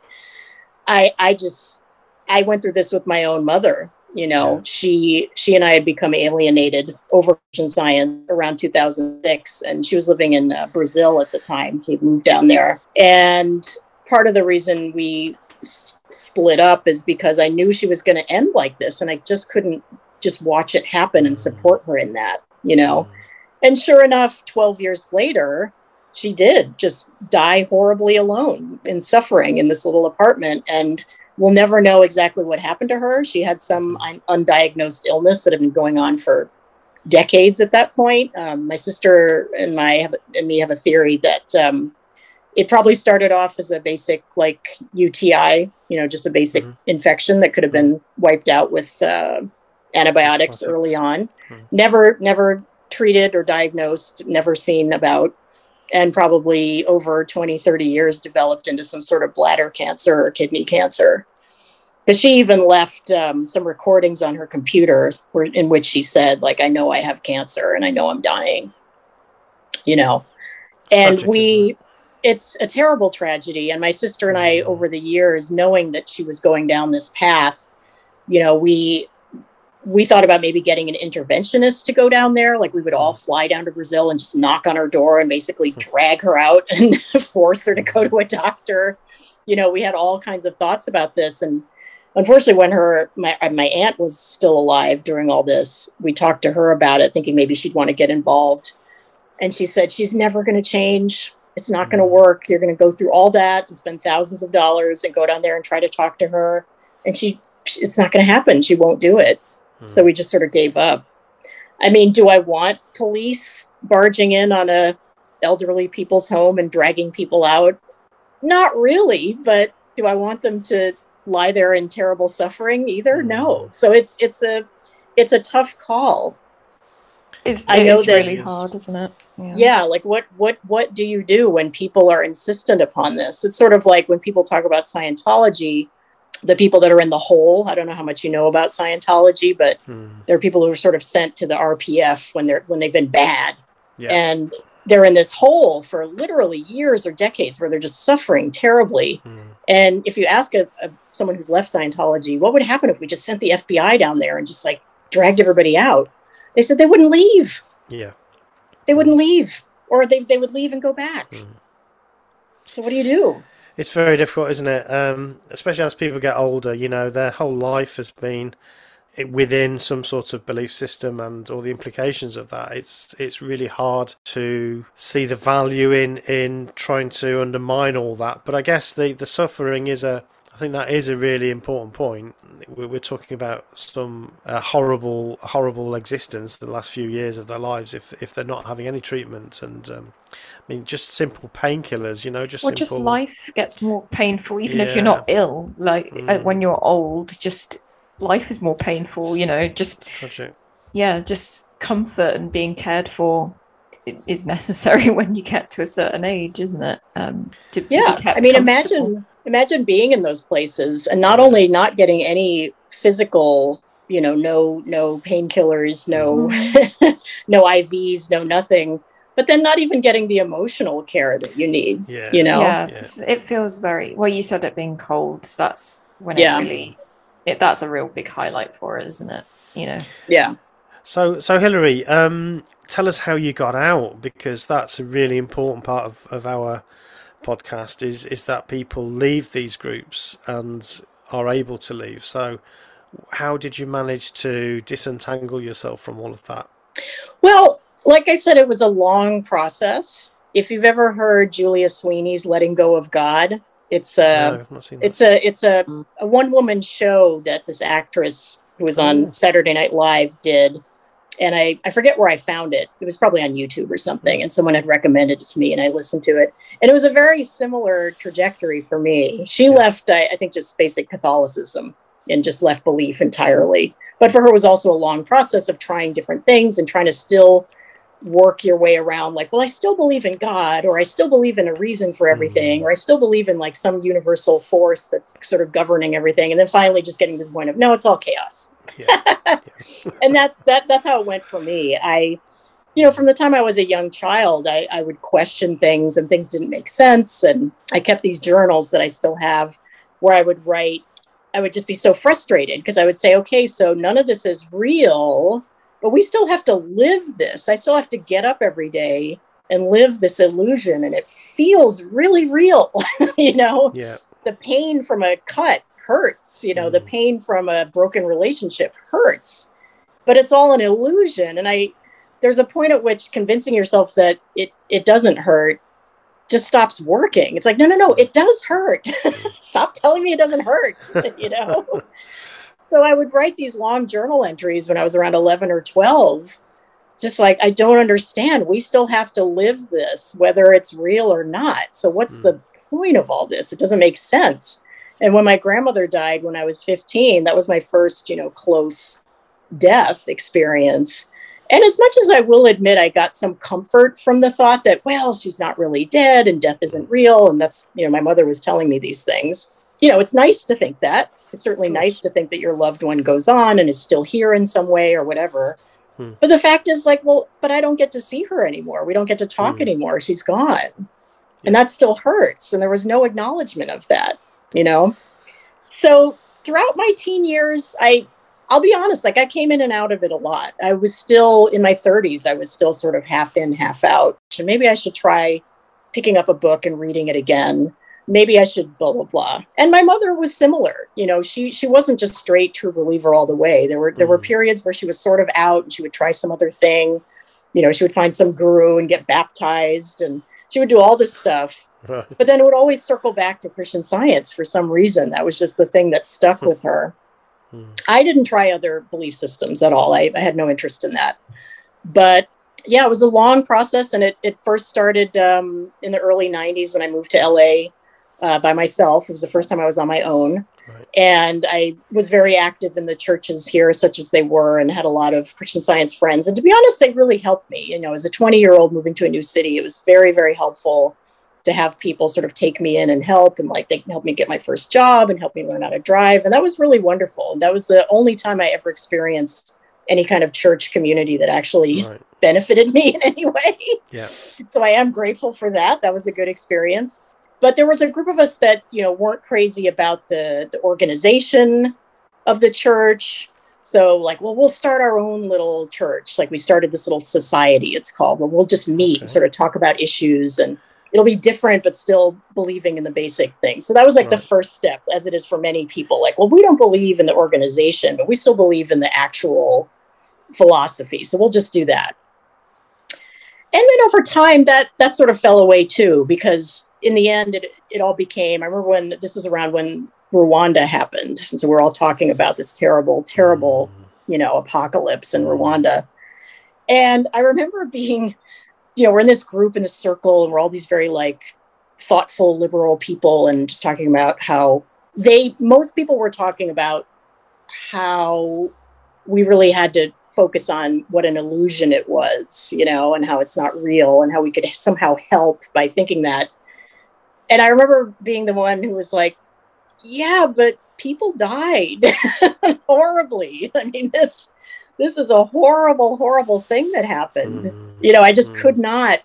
i i just i went through this with my own mother you know yeah. she she and i had become alienated over science around 2006 and she was living in uh, brazil at the time she moved down there and part of the reason we split up is because I knew she was going to end like this and I just couldn't just watch it happen and support her in that, you know. And sure enough, 12 years later, she did just die horribly alone in suffering in this little apartment and we'll never know exactly what happened to her. She had some un- undiagnosed illness that had been going on for decades at that point. Um, my sister and my have, and me have a theory that um, it probably started off as a basic like UTI, you know, just a basic mm-hmm. infection that could have been wiped out with uh, antibiotics early on. Mm-hmm. Never, never treated or diagnosed, never seen about, and probably over 20, 30 years developed into some sort of bladder cancer or kidney cancer. Because she even left um, some recordings on her computer where, in which she said, like, I know I have cancer and I know I'm dying, you know. And we, it's a terrible tragedy. And my sister and I, mm-hmm. over the years, knowing that she was going down this path, you know, we we thought about maybe getting an interventionist to go down there. Like we would all mm-hmm. fly down to Brazil and just knock on her door and basically drag her out and force her to go to a doctor. You know, we had all kinds of thoughts about this. And unfortunately, when her my my aunt was still alive during all this, we talked to her about it, thinking maybe she'd want to get involved. And she said she's never going to change. It's not going to work. You're going to go through all that and spend thousands of dollars and go down there and try to talk to her. And she, it's not going to happen. She won't do it. Hmm. So we just sort of gave up. I mean, do I want police barging in on a elderly people's home and dragging people out? Not really, but do I want them to lie there in terrible suffering either? No. Hmm. So it's it's a it's a tough call. It's, I know that, really hard, isn't it? Yeah. yeah, like what what what do you do when people are insistent upon this? It's sort of like when people talk about Scientology, the people that are in the hole. I don't know how much you know about Scientology, but hmm. there are people who are sort of sent to the RPF when they're when they've been bad, yeah. and they're in this hole for literally years or decades where they're just suffering terribly. Hmm. And if you ask a, a, someone who's left Scientology, what would happen if we just sent the FBI down there and just like dragged everybody out? They said they wouldn't leave. Yeah. They wouldn't leave, or they, they would leave and go back. Mm. So, what do you do? It's very difficult, isn't it? Um, especially as people get older, you know, their whole life has been within some sort of belief system and all the implications of that it's it's really hard to see the value in in trying to undermine all that but i guess the the suffering is a I think that is a really important point. We're talking about some uh, horrible, horrible existence the last few years of their lives if if they're not having any treatment and um, I mean just simple painkillers, you know, just well, simple... just life gets more painful even yeah. if you're not ill. Like uh, mm. when you're old, just life is more painful. You know, just Tragic. yeah, just comfort and being cared for is necessary when you get to a certain age, isn't it? Um, to, yeah, to I mean, imagine imagine being in those places and not only not getting any physical, you know, no no painkillers, no mm. no IVs, no nothing, but then not even getting the emotional care that you need. Yeah. You know, yeah, yeah. it feels very well. You said it being cold. That's when yeah. it really, it, that's a real big highlight for it, isn't it? You know. Yeah. So, so Hilary, um, tell us how you got out because that's a really important part of, of our podcast. Is is that people leave these groups and are able to leave? So, how did you manage to disentangle yourself from all of that? Well, like I said, it was a long process. If you've ever heard Julia Sweeney's "Letting Go of God," it's a no, it's a it's a, a one woman show that this actress who was on oh. Saturday Night Live did and I, I forget where I found it. It was probably on YouTube or something, and someone had recommended it to me, and I listened to it. And it was a very similar trajectory for me. She left, I, I think, just basic Catholicism and just left belief entirely. But for her, it was also a long process of trying different things and trying to still work your way around like well i still believe in god or i still believe in a reason for everything mm-hmm. or i still believe in like some universal force that's sort of governing everything and then finally just getting to the point of no it's all chaos yeah. Yeah. and that's that that's how it went for me i you know from the time i was a young child I, I would question things and things didn't make sense and i kept these journals that i still have where i would write i would just be so frustrated because i would say okay so none of this is real but we still have to live this. I still have to get up every day and live this illusion, and it feels really real. you know, yeah. the pain from a cut hurts. You know, mm. the pain from a broken relationship hurts, but it's all an illusion. And I, there's a point at which convincing yourself that it it doesn't hurt just stops working. It's like, no, no, no, it does hurt. Stop telling me it doesn't hurt. you know. So I would write these long journal entries when I was around 11 or 12. Just like, I don't understand. We still have to live this, whether it's real or not. So, what's mm. the point of all this? It doesn't make sense. And when my grandmother died when I was 15, that was my first, you know, close death experience. And as much as I will admit, I got some comfort from the thought that, well, she's not really dead and death isn't real. And that's, you know, my mother was telling me these things. You know, it's nice to think that. It's certainly nice to think that your loved one goes on and is still here in some way or whatever. Hmm. But the fact is, like, well, but I don't get to see her anymore. We don't get to talk hmm. anymore. She's gone. Yeah. And that still hurts. And there was no acknowledgement of that, you know? So throughout my teen years, I, I'll be honest, like I came in and out of it a lot. I was still in my 30s, I was still sort of half in, half out. And maybe I should try picking up a book and reading it again maybe I should blah blah blah. And my mother was similar. You know, she she wasn't just straight true believer all the way. There were there mm. were periods where she was sort of out and she would try some other thing. You know, she would find some guru and get baptized and she would do all this stuff. Right. But then it would always circle back to Christian science for some reason. That was just the thing that stuck with her. Mm. I didn't try other belief systems at all. I, I had no interest in that. But yeah, it was a long process, and it, it first started um, in the early 90s when I moved to LA uh, by myself. It was the first time I was on my own. Right. And I was very active in the churches here, such as they were, and had a lot of Christian science friends. And to be honest, they really helped me. You know, as a 20 year old moving to a new city, it was very, very helpful to have people sort of take me in and help. And like they can help me get my first job and help me learn how to drive. And that was really wonderful. And that was the only time I ever experienced any kind of church community that actually right. benefited me in any way. Yeah. So I am grateful for that. That was a good experience but there was a group of us that you know weren't crazy about the the organization of the church so like well we'll start our own little church like we started this little society it's called where we'll just meet okay. and sort of talk about issues and it'll be different but still believing in the basic things so that was like right. the first step as it is for many people. Like well we don't believe in the organization but we still believe in the actual philosophy. So we'll just do that. And then over time that that sort of fell away too because in the end it, it all became i remember when this was around when rwanda happened and so we're all talking about this terrible terrible mm-hmm. you know apocalypse in mm-hmm. rwanda. And i remember being you know we're in this group in this circle and we're all these very like thoughtful liberal people and just talking about how they most people were talking about how we really had to focus on what an illusion it was, you know, and how it's not real and how we could somehow help by thinking that. And I remember being the one who was like, yeah, but people died horribly. I mean, this this is a horrible, horrible thing that happened. Mm. You know, I just mm. could not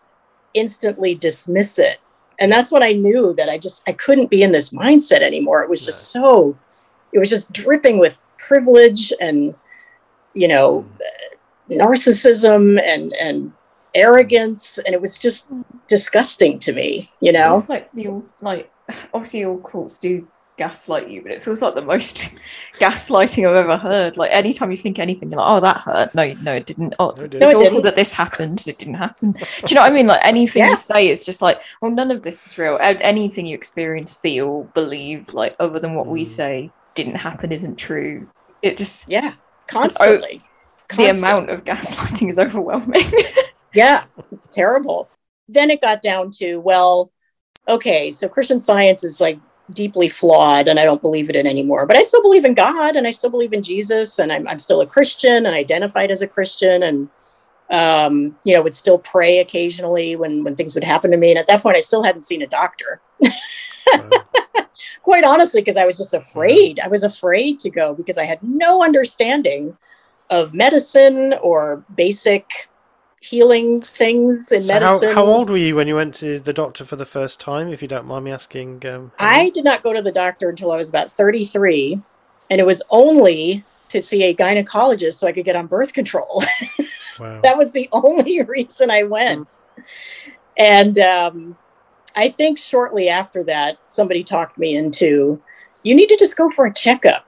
instantly dismiss it. And that's when I knew that I just I couldn't be in this mindset anymore. It was just so it was just dripping with privilege and you know mm. narcissism and and arrogance and it was just disgusting to me you know it's like the like obviously all courts do gaslight you, but it feels like the most gaslighting I've ever heard. Like anytime you think anything, you're like, "Oh, that hurt." No, no, it didn't. Oh, no, it didn't. it's awful didn't. that this happened. It didn't happen. Do you know what I mean? Like anything yeah. you say, is just like, "Well, none of this is real." Anything you experience, feel, believe, like other than what mm. we say, didn't happen, isn't true. It just yeah, constantly. The amount of gaslighting is overwhelming. yeah, it's terrible. Then it got down to well, okay, so Christian Science is like deeply flawed and I don't believe in it anymore. But I still believe in God and I still believe in Jesus and I'm, I'm still a Christian and identified as a Christian and, um, you know, would still pray occasionally when, when things would happen to me. And at that point, I still hadn't seen a doctor. Quite honestly, because I was just afraid. I was afraid to go because I had no understanding of medicine or basic healing things in so medicine. How, how, old were you when you went to the doctor for the first time, if you don't mind me asking? Um, I did not go to the doctor until I was about 33, and it was only to see a gynecologist so I could get on birth control. wow. that was the only reason I went. And um, I think shortly after that, somebody talked me into you need to just go for a checkup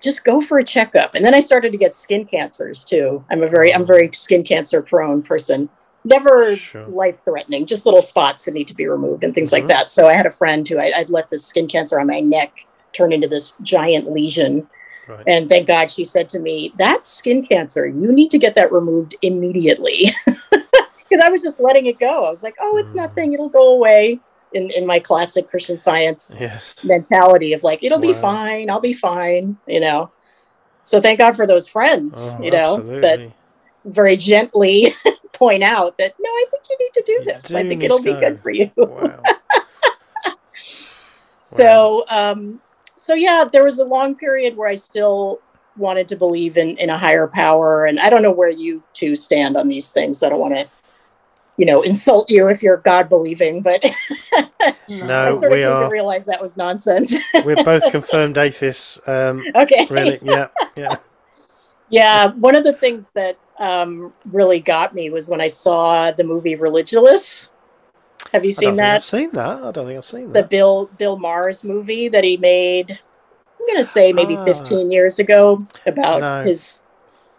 just go for a checkup. And then I started to get skin cancers too. I'm a very I'm very skin cancer prone person. Never sure. life threatening, just little spots that need to be removed and things mm-hmm. like that. So I had a friend who I, would let the skin cancer on my neck turn into this giant lesion. Right. And thank God she said to me, That's skin cancer. You need to get that removed immediately. Because I was just letting it go. I was like, Oh, it's mm. nothing. It'll go away in, in my classic Christian science yes. mentality of like, it'll wow. be fine, I'll be fine, you know. So thank God for those friends, oh, you know, absolutely. that very gently point out that no, I think you need to do this. I think it'll be good for you. Wow. so wow. um so yeah, there was a long period where I still wanted to believe in in a higher power and I don't know where you two stand on these things. So I don't want to you know, insult you if you're God believing, but no, I sort of we are. realize that was nonsense. we're both confirmed atheists. Um, okay. Really? Yeah. Yeah. Yeah. One of the things that um, really got me was when I saw the movie Religulous. Have you seen that? I've seen that. I don't think I've seen that. The Bill Bill Maher's movie that he made. I'm going to say maybe ah, 15 years ago about no. his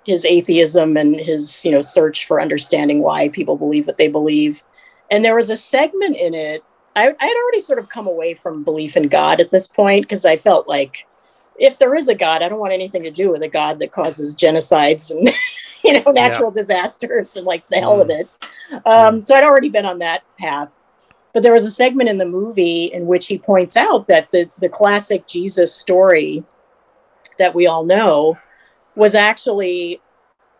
his atheism and his you know search for understanding why people believe what they believe and there was a segment in it i, I had already sort of come away from belief in god at this point because i felt like if there is a god i don't want anything to do with a god that causes genocides and you know natural yeah. disasters and like the hell mm. with it um, mm. so i'd already been on that path but there was a segment in the movie in which he points out that the the classic jesus story that we all know was actually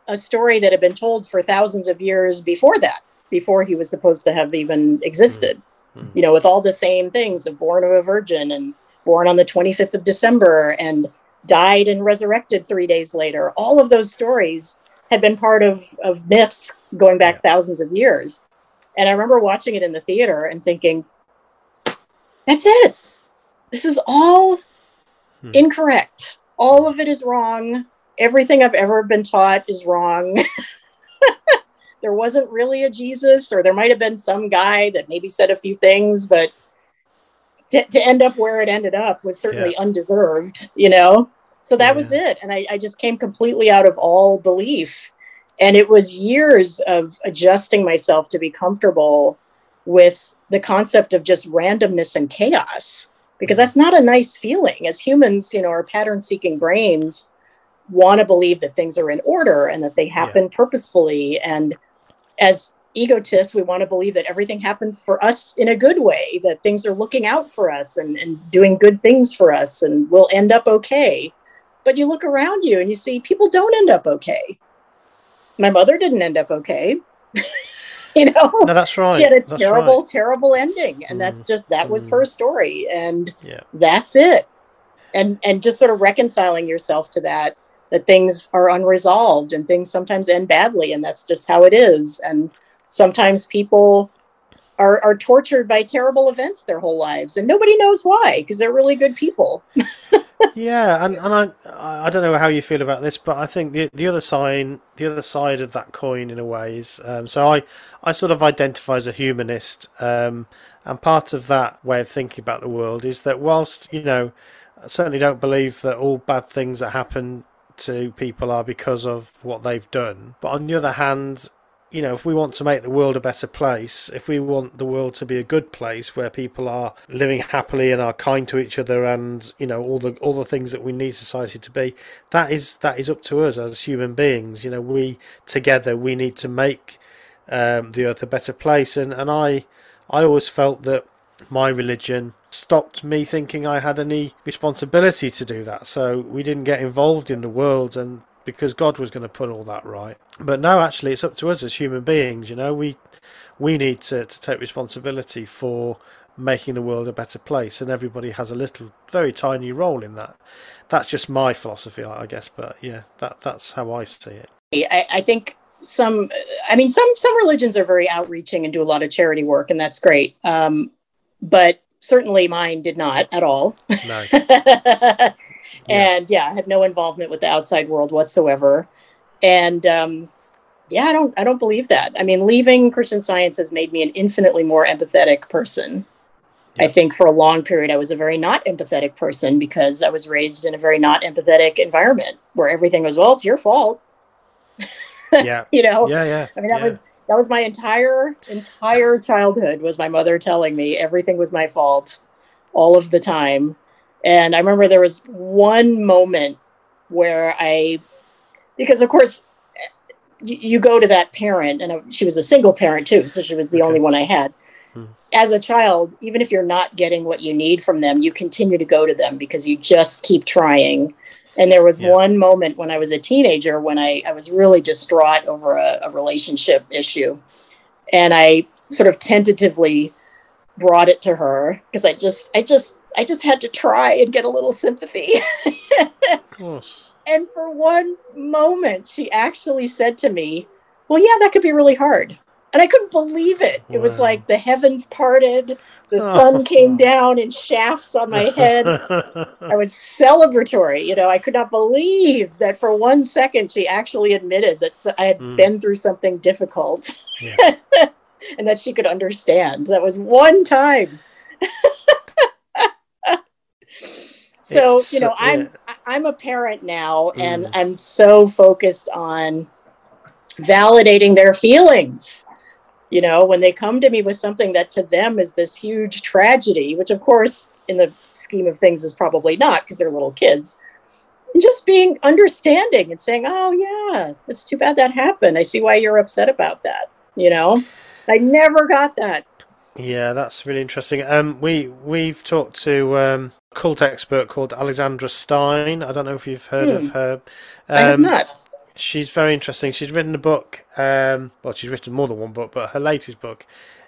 a story that had been told for thousands of years before that, before he was supposed to have even existed. Mm-hmm. You know, with all the same things of born of a virgin and born on the 25th of December and died and resurrected three days later. All of those stories had been part of, of myths going back yeah. thousands of years. And I remember watching it in the theater and thinking, that's it. This is all hmm. incorrect. All of it is wrong everything I've ever been taught is wrong. there wasn't really a Jesus, or there might have been some guy that maybe said a few things, but to, to end up where it ended up was certainly yeah. undeserved, you know? So that yeah. was it. And I, I just came completely out of all belief. And it was years of adjusting myself to be comfortable with the concept of just randomness and chaos because mm. that's not a nice feeling as humans you know our pattern seeking brains want to believe that things are in order and that they happen yeah. purposefully. And as egotists, we want to believe that everything happens for us in a good way, that things are looking out for us and, and doing good things for us and we'll end up okay. But you look around you and you see people don't end up okay. my mother didn't end up okay. you know, no, that's right. She had a that's terrible, right. terrible ending, and that's Mm. just that was Mm. her story, and Yeah. that's it. And and just sort of reconciling yourself to that that things are unresolved and things sometimes end badly, and that's just how it is. And sometimes people are are tortured by terrible events their whole lives, and nobody knows why because they're really good people. Yeah, and, and I I don't know how you feel about this, but I think the the other side the other side of that coin in a way is um, so I I sort of identify as a humanist, um, and part of that way of thinking about the world is that whilst you know I certainly don't believe that all bad things that happen to people are because of what they've done, but on the other hand, you know, if we want to make the world a better place, if we want the world to be a good place where people are living happily and are kind to each other and, you know, all the all the things that we need society to be, that is that is up to us as human beings. You know, we together we need to make um, the earth a better place and, and I I always felt that my religion stopped me thinking I had any responsibility to do that. So we didn't get involved in the world and because God was going to put all that right. But no, actually, it's up to us as human beings. You know, we we need to, to take responsibility for making the world a better place, and everybody has a little, very tiny role in that. That's just my philosophy, I I guess. But yeah, that that's how I see it. I, I think some i mean some some religions are very outreaching and do a lot of charity work and that's great um, but certainly mine did not at all. No, and yeah I had no involvement with the outside world whatsoever. And um, yeah i don't i don't believe that. I mean leaving christian science has made me an infinitely more empathetic person. I think for a long period i was a very not empathetic person because i was raised in a very not empathetic environment where everything was well it's your fault. Yeah, you know? Yeah, yeah. I mean, that yeah. was that was my entire entire childhood. Was my mother telling me everything was my fault, all of the time. And I remember there was one moment where I, because of course, you, you go to that parent, and I, she was a single parent too, so she was the Okay. only one I had. Hmm. As a child, even if you're not getting what you need from them, you continue to go to them because you just keep trying. And there was Yeah. one moment when I was a teenager when I, I was really distraught over a, a relationship issue. And I sort of tentatively brought it to her because I just I just I just had to try and get a little sympathy. Of course. and for one moment she actually said to me, "Well, yeah, that could be really hard." And I couldn't believe it. It was like the heavens parted, the sun came down in shafts on my head. I was celebratory. You know, I could not believe that for one second she actually admitted that I had Mm. been through something difficult Yeah. and that she could understand. That was one time. so, It's, you know, uh, I'm. I'm a parent now and Mm. I'm so focused on validating their feelings. You know, when they come to me with something that to them is this huge tragedy, which of course in the scheme of things is probably not because they're little kids. And just being understanding and saying, "Oh yeah, it's too bad that happened. I see why you're upset about that." You know, I never got that. Yeah, that's really interesting. Um, we we've talked to um, a cult expert called Alexandra Stein. I don't know if you've heard of Hmm. her. I have Um, not. She's very interesting. She's written a book. Um, well, she's written more than one book, but her latest book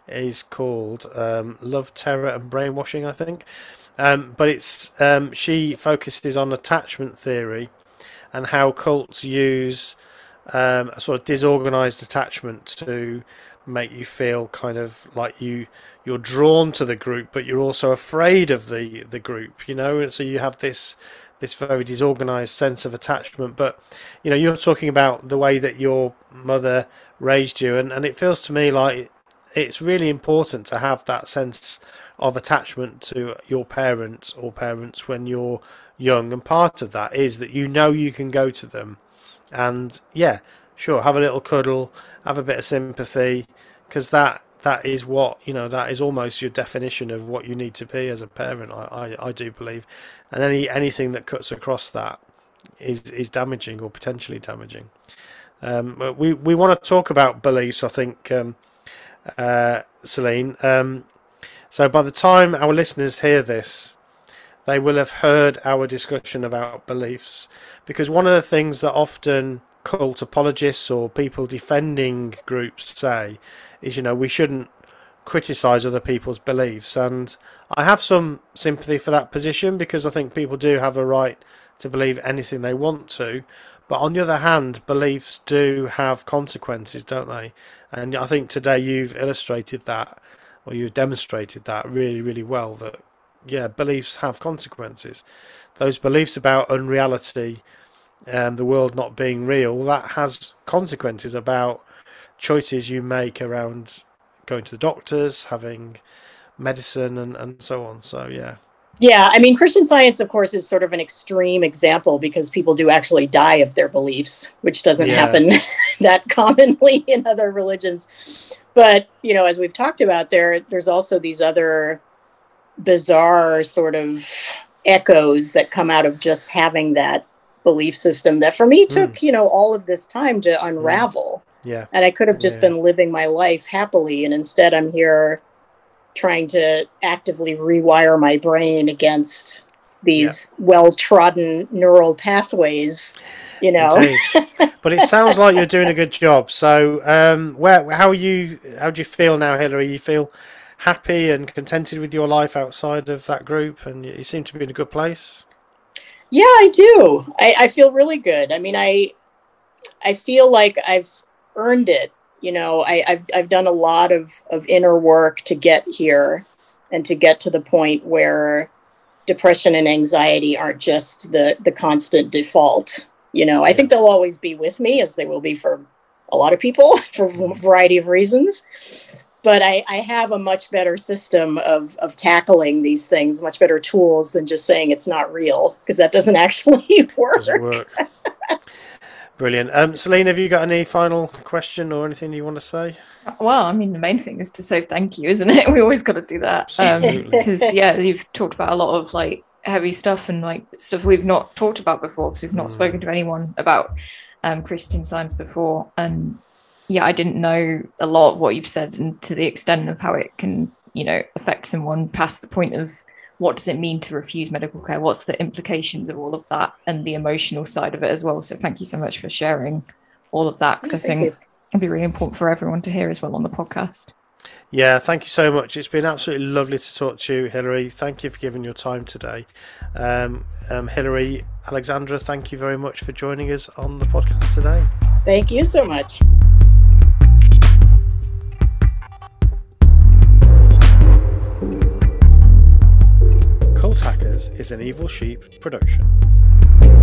is called um, "Love, Terror, and Brainwashing." I think. Um, but it's um, she focuses on attachment theory and how cults use um, a sort of disorganized attachment to make you feel kind of like you you're drawn to the group, but you're also afraid of the the group. You know, and so you have this this very disorganized sense of attachment. But you know, you're talking about the way that your mother raised you, and and it feels to me like it's really important to have that sense of attachment to your parents or parents when you're young and part of that is that you know you can go to them and yeah sure have a little cuddle have a bit of sympathy because that that is what you know that is almost your definition of what you need to be as a parent I, I, I do believe. And any anything that cuts across that is is damaging or potentially damaging. Um, we we want to talk about beliefs I think um, uh, Celine. Um, so by the time our listeners hear this they will have heard our discussion about beliefs. Because one of the things that often cult apologists or people defending groups say is, you know, we shouldn't criticize other people's beliefs. And I have some sympathy for that position because I think people do have a right to believe anything they want to. But on the other hand, beliefs do have consequences, don't they? And I think today you've illustrated that, or you've demonstrated that really, really well. That yeah, beliefs have consequences. Those beliefs about unreality, and the world not being real, that has consequences about choices you make around going to the doctors, having medicine, and, and so on. So yeah, yeah, I mean, Christian science, of course, is sort of an extreme example because people do actually die of their beliefs, which doesn't yeah. happen that commonly in other religions. But you know, as we've talked about, there there's also these other bizarre sort of echoes that come out of just having that belief system that for me took mm. you know all of this time to unravel. Yeah, and I could have just yeah. been living my life happily, and instead I'm here trying to actively rewire my brain against these yeah. well trodden neural pathways you know but it sounds like you're doing a good job so um where how are you how do you feel now hilary you feel happy and contented with your life outside of that group and you seem to be in a good place yeah i do. I, I feel really good. I mean i i feel like i've earned it you know. I, have I've done a lot of of inner work to get here and to get to the point where depression and anxiety aren't just the the constant default you know. I think they'll always be with me as they will be for a lot of people for a variety of reasons but I, I have a much better system of of tackling these things much better tools than just saying it's not real because that doesn't actually work, doesn't work. Brilliant. Um, Celine, have you got any final question or anything you want to say? Well, I mean, the main thing is to say thank you, isn't it? We always got to do that because, um, yeah, you've talked about a lot of like heavy stuff and like stuff we've not talked about before because we've not mm. spoken to anyone about um, Christian science before, and yeah, I didn't know a lot of what you've said and to the extent of how it can, you know, affect someone past the point of what does it mean to refuse medical care? What's the implications of all of that and the emotional side of it as well? So thank you so much for sharing all of that because I think it'd be really important for everyone to hear as well on the podcast. Yeah, thank you so much. It's been absolutely lovely to talk to you, Hilary. Thank you for giving your time today. Um, um, Hilary Alexandra, thank you very much for joining us on the podcast today. Thank you so much. Hackers is an Evil Sheep production.